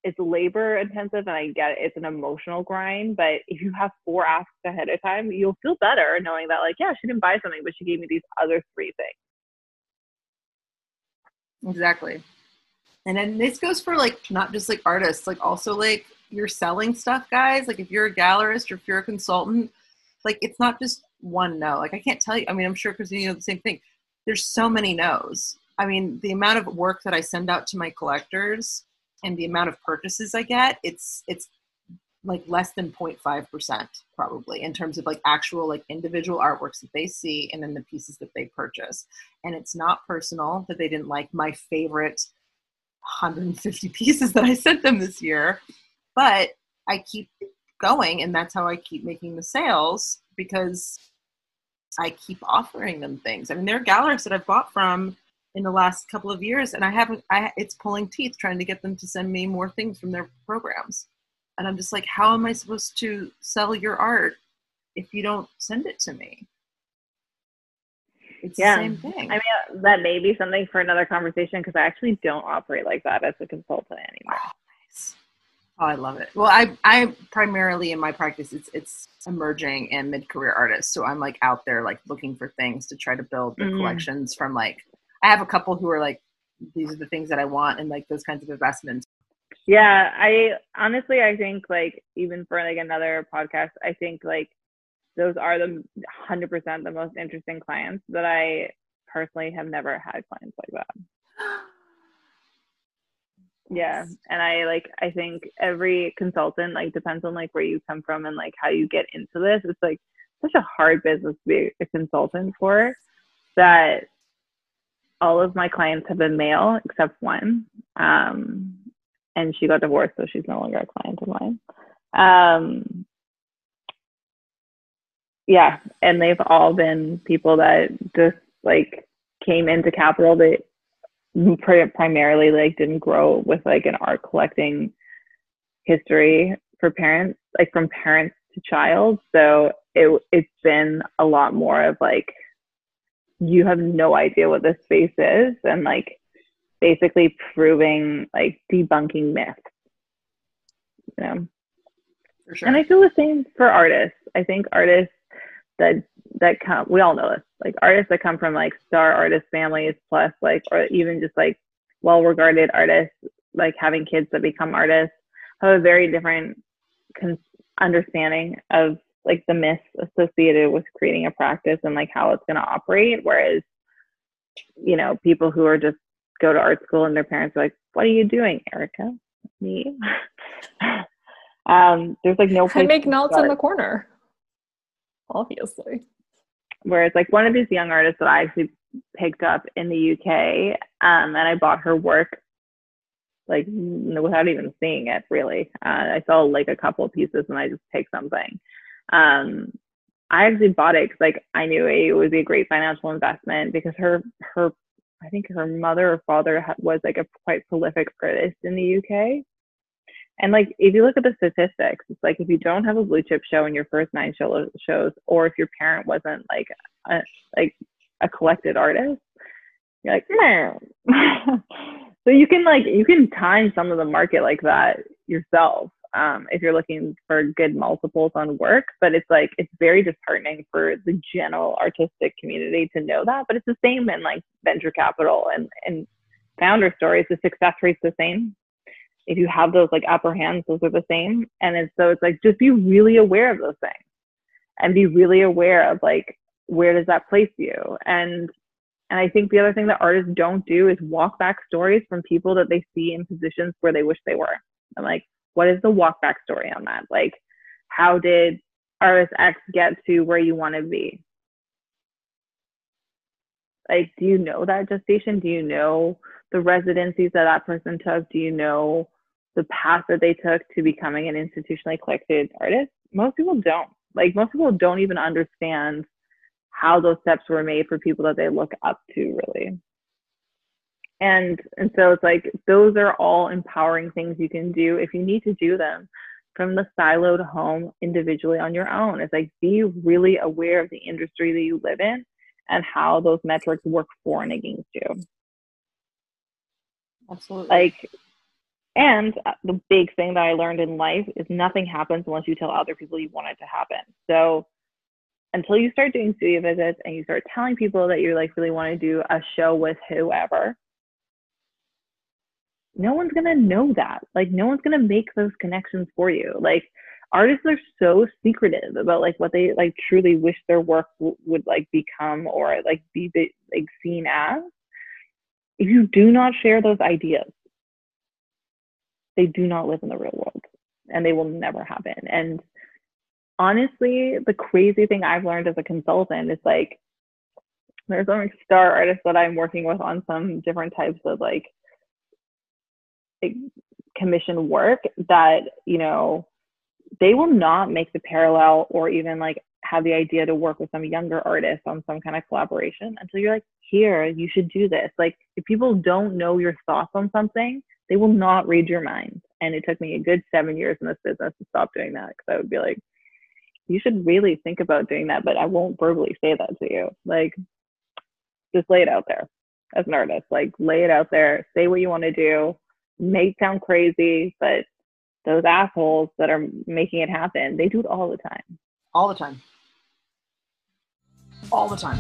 it's labor intensive and I get it, it's an emotional grind, but if you have four asks ahead of time, you'll feel better knowing that like, yeah, she didn't buy something, but she gave me these other three things. Exactly. And then this goes for like not just like artists, like also like you're selling stuff, guys. Like if you're a gallerist or if you're a consultant, like it's not just one no. Like I can't tell you. I mean, I'm sure Christina, you know the same thing. There's so many no's. I mean, the amount of work that I send out to my collectors and the amount of purchases I get, it's it's like less than 0.5% probably in terms of like actual like individual artworks that they see and then the pieces that they purchase and it's not personal that they didn't like my favorite 150 (laughs) pieces that I sent them this year. But I keep going, and that's how I keep making the sales because I keep offering them things. I mean, there are galleries that I've bought from in the last couple of years, and I haven't. I it's pulling teeth trying to get them to send me more things from their programs, and I'm just like, how am I supposed to sell your art if you don't send it to me? It's Yeah. the same thing. I mean, that may be something for another conversation because I actually don't operate like that as a consultant anymore. Oh, I love it. Well, I I primarily in my practice it's it's emerging and mid career artists. So I'm like out there like looking for things to try to build the Mhm. collections from like I have a couple who are like these are the things that I want and like those kinds of investments. Yeah, I honestly I think like even for like another podcast, I think like those are the 100% the most interesting clients that I personally have never had clients like that. (gasps) Yeah. And I like I think every consultant like depends on like where you come from and like how you get into this. It's like such a hard business to be a consultant for that all of my clients have been male except one. Um, and she got divorced, so she's no longer a client of mine. Um, yeah, and they've all been people that just like came into capital that primarily like didn't grow with like an art collecting history for parents, like from parents to child. So it it's been a lot more of like you have no idea what this space is and like basically proving like debunking myths. You know. Sure. And I feel the same for artists. I think artists that that come we all know this like artists that come from like star artist families plus like or even just like well regarded artists like having kids that become artists have a very different con- understanding of like the myths associated with creating a practice and like how it's going to operate whereas you know people who are just go to art school and their parents are like what are you doing erica? Me? (laughs) Um there's like no place i make notes in the corner obviously. Whereas like one of these young artists that i actually picked up in the uk um, and i bought her work like without even seeing it really. Uh, i saw like a couple of pieces and i just picked something um, I actually bought it because like I knew it would be a great financial investment because her her I think her mother or father was like a quite prolific artist in the UK. And like if you look at the statistics, it's like if you don't have a blue chip show in your first nine show, shows, or if your parent wasn't like a, like a collected artist, you're like, (laughs) so you can like you can time some of the market like that yourself um, if you're looking for good multiples on work. But it's like it's very disheartening for the general artistic community to know that. But it's the same in like venture capital and and founder stories. The success rate's the same. If you have those like upper hands, those are the same. And it's, so it's like just be really aware of those things and be really aware of like where does that place you and and I think the other thing that artists don't do is walk back stories from people that they see in positions where they wish they were. I'm like, what is the walk back story on that? Like, how did artist X get to where you want to be? Like, do you know that gestation? Do you know the residencies that that person took? Do you know the path that they took to becoming an institutionally collected artist? Most people don't. Like, most people don't even understand how those steps were made for people that they look up to, really and and so it's like those are all empowering things you can do if you need to do them from the siloed home individually on your own. It's like be really aware of the industry that you live in and how those metrics work for and against you. Absolutely. Like and uh, the big thing that i learned in life is nothing happens unless you tell other people you want it to happen. So until you start doing studio visits and you start telling people that you like really want to do a show with whoever no one's going to know that. Like, no one's going to make those connections for you. Like, artists are so secretive about like what they like truly wish their work w- would like become or like be like seen as. If you do not share those ideas, they do not live in the real world and they will never happen. And honestly, the crazy thing I've learned as a consultant is like, there's some star artists that I'm working with on some different types of like commission work that you know they will not make the parallel or even like have the idea to work with some younger artist on some kind of collaboration until you're like here you should do this. Like if people don't know your thoughts on something they will not read your mind. And it took me a good seven years in this business to stop doing that because i would be like you should really think about doing that but i won't verbally say that to you. Like just lay it out there as an artist. Like lay it out there. Say what you want to do may sound crazy, but those assholes that are making it happen, they do it all the time. All the time. All the time.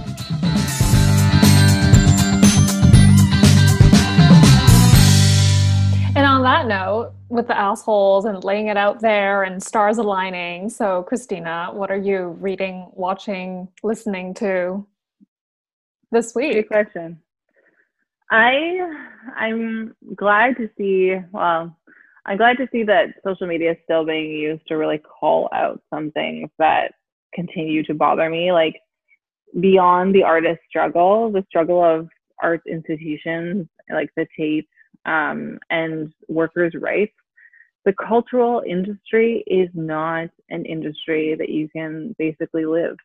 And on on that note, with the assholes and laying it out there and stars aligning, so Christina, what are you reading, watching, listening to this week? Good question. I I'm glad to see. Well, I'm glad to see that social media is still being used to really call out some things that continue to bother me, like beyond the artist struggle, the struggle of arts institutions like the Tate um, and workers' rights. The cultural industry is not an industry that you can basically live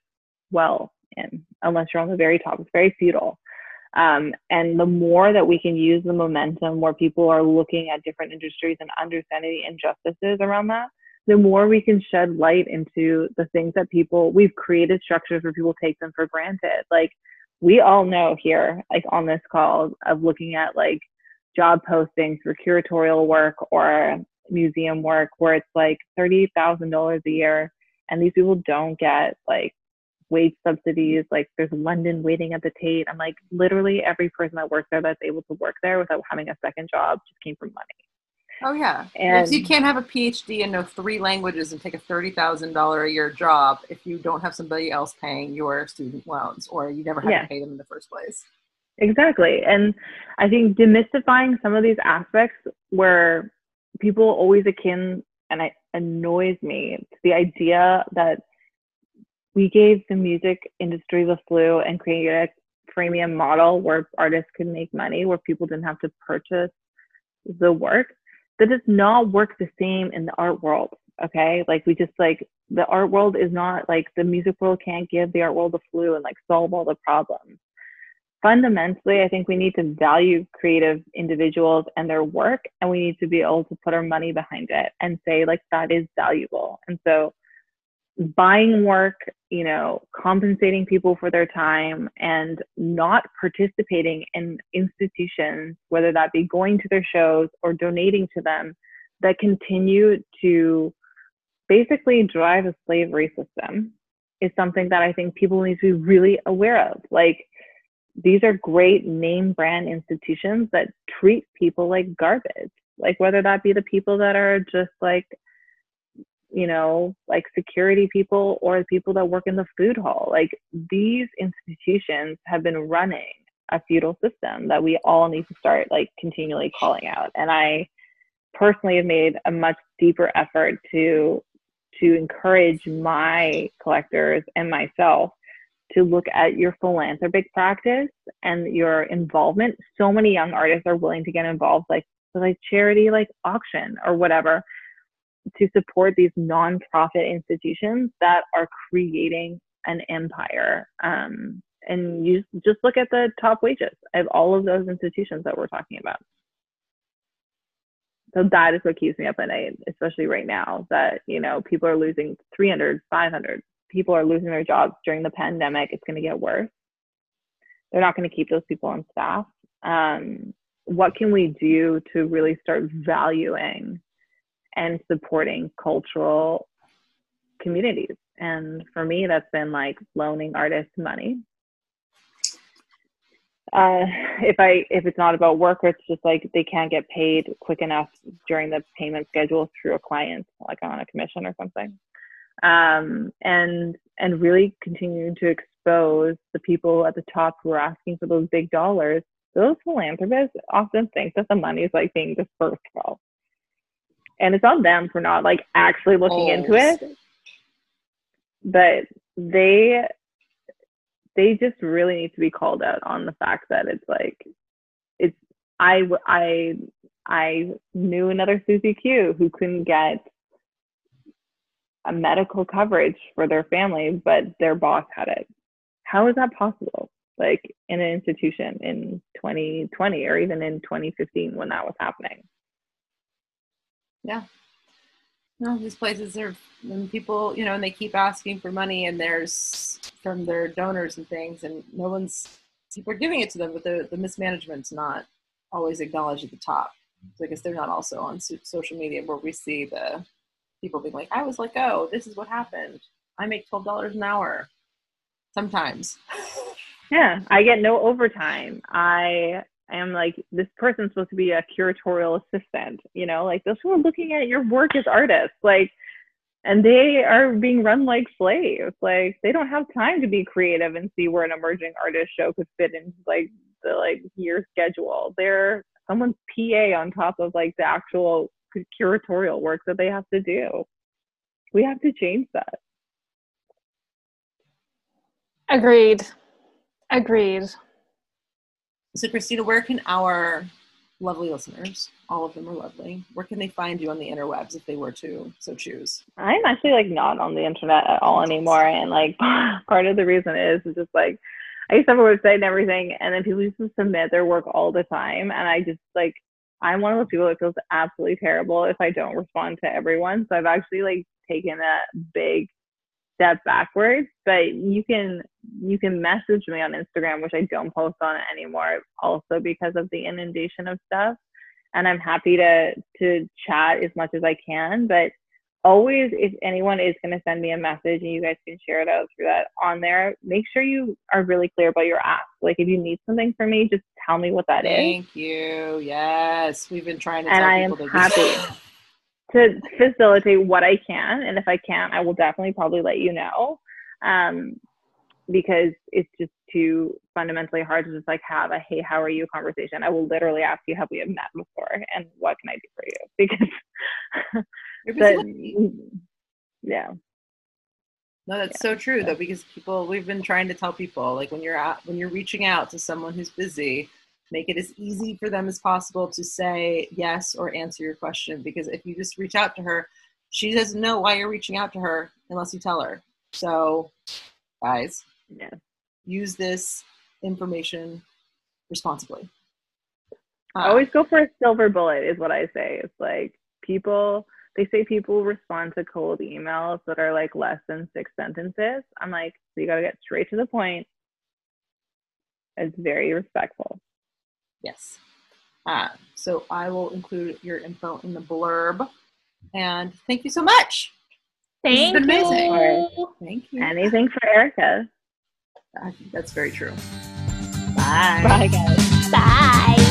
well in unless you're on the very top. It's very feudal. Um, and the more that we can use the momentum where people are looking at different industries and understanding the injustices around that, the more we can shed light into the things that people, we've created structures where people take them for granted. Like we all know here, like on this call, of looking at like job postings for curatorial work or museum work where it's like $30,000 a year and these people don't get like wage subsidies. Like there's London waiting at the Tate. I'm like, literally every person that works there that's able to work there without having a second job just came from money. Oh yeah, and you can't have a PhD and know three languages and take a thirty thousand dollar a year job if you don't have somebody else paying your student loans or you never had yeah. to pay them in the first place. Exactly, and I think demystifying some of these aspects where people always akin and it annoys me to the idea that we gave the music industry the flu and created a freemium model where artists could make money, where people didn't have to purchase the work. That does not work the same in the art world. Okay. Like we just like the art world is not like the music world can't give the art world the flu and like solve all the problems. Fundamentally, I think we need to value creative individuals and their work, and we need to be able to put our money behind it and say, like, that is valuable. And so, buying work, you know, compensating people for their time and not participating in institutions, whether that be going to their shows or donating to them, that continue to basically drive a slavery system is something that I think people need to be really aware of. Like, these are great name brand institutions that treat people like garbage. Like, whether that be the people that are just like you know, like security people or the people that work in the food hall. Like these institutions have been running a feudal system that we all need to start like continually calling out. And I personally have made a much deeper effort to to encourage my collectors and myself to look at your philanthropic practice and your involvement. So many young artists are willing to get involved like like charity like auction or whatever to support these nonprofit institutions that are creating an empire. Um, and you just look at the top wages of all of those institutions that we're talking about. So that is what keeps me up at night, especially right now that, you know, people are losing 300, 500. People are losing their jobs during the pandemic. It's going to get worse. They're not going to keep those people on staff. Um, what can we do to really start valuing and supporting cultural communities. And for me, that's been like loaning artists money. Uh, if I if it's not about work, or it's just like they can't get paid quick enough during the payment schedule through a client, like on a commission or something, um, and and really continuing to expose the people at the top who are asking for those big dollars. Those philanthropists often think that the money is like being dispersed well and it's on them for not like actually looking into oh, it. But they they just really need to be called out on the fact that it's like it's i i i knew another susie q who couldn't get a medical coverage for their family but their boss had it. How is that possible? Like in an institution in 2020 or even in 2015 when that was happening yeah. No, these places are and people, you know, and they keep asking for money and there's from their donors and things and no one's people are giving it to them, but the, the mismanagement's not always acknowledged at the top. So I guess they're not also on social media where we see the people being like, I was like, oh, this is what happened. I make $12 an hour sometimes. Yeah, I get no overtime. I am like, this person's supposed to be a curatorial assistant, you know, like those who are looking at your work as artists, like, and they are being run like slaves. Like they don't have time to be creative and see where an emerging artist show could fit in like the like year schedule. They're someone's PA on top of like the actual curatorial work that they have to do. We have to change that. Agreed. Agreed. So, Christina, where can our lovely listeners, all of them are lovely, where can they find you on the interwebs if they were to so choose? I'm actually like not on the internet at all anymore. And like (laughs) part of the reason is, is just like I used to have a website and everything, and then people used to submit their work all the time. And I just like, I'm one of those people that feels absolutely terrible if I don't respond to everyone. So I've actually like taken a big step backwards but you can you can message me on instagram which i don't post on anymore also because of the inundation of stuff. And i'm happy to to chat as much as i can but always if anyone is going to send me a message and you guys can share it out through that on there make sure you are really clear about your ask like if you need something from me just tell me what that Thank is. Thank you. Yes. We've been trying to and i am happy to facilitate what I can. And if I can't, I will definitely probably let you know. Um, because it's just too fundamentally hard to just like have a hey, how are you conversation. I will literally ask you, have we have met before and what can I do for you? (laughs) Because (laughs) yeah. No, that's yeah. so true though, because people we've been trying to tell people like when you're out when you're reaching out to someone who's busy, make it as easy for them as possible to say yes or answer your question because if you just reach out to her she doesn't know why you're reaching out to her unless you tell her. So guys yeah. use this information responsibly. Uh, always go for a silver bullet is what i say. It's like people they say people respond to cold emails that are like less than six sentences. I'm like so you got to get straight to the point. It's very respectful Yes. Uh, so I will include your info in the blurb. And thank you so much. Thank you. Amazing. Thank you. Anything for Erica. I that's very true. Bye. Bye, guys. Bye.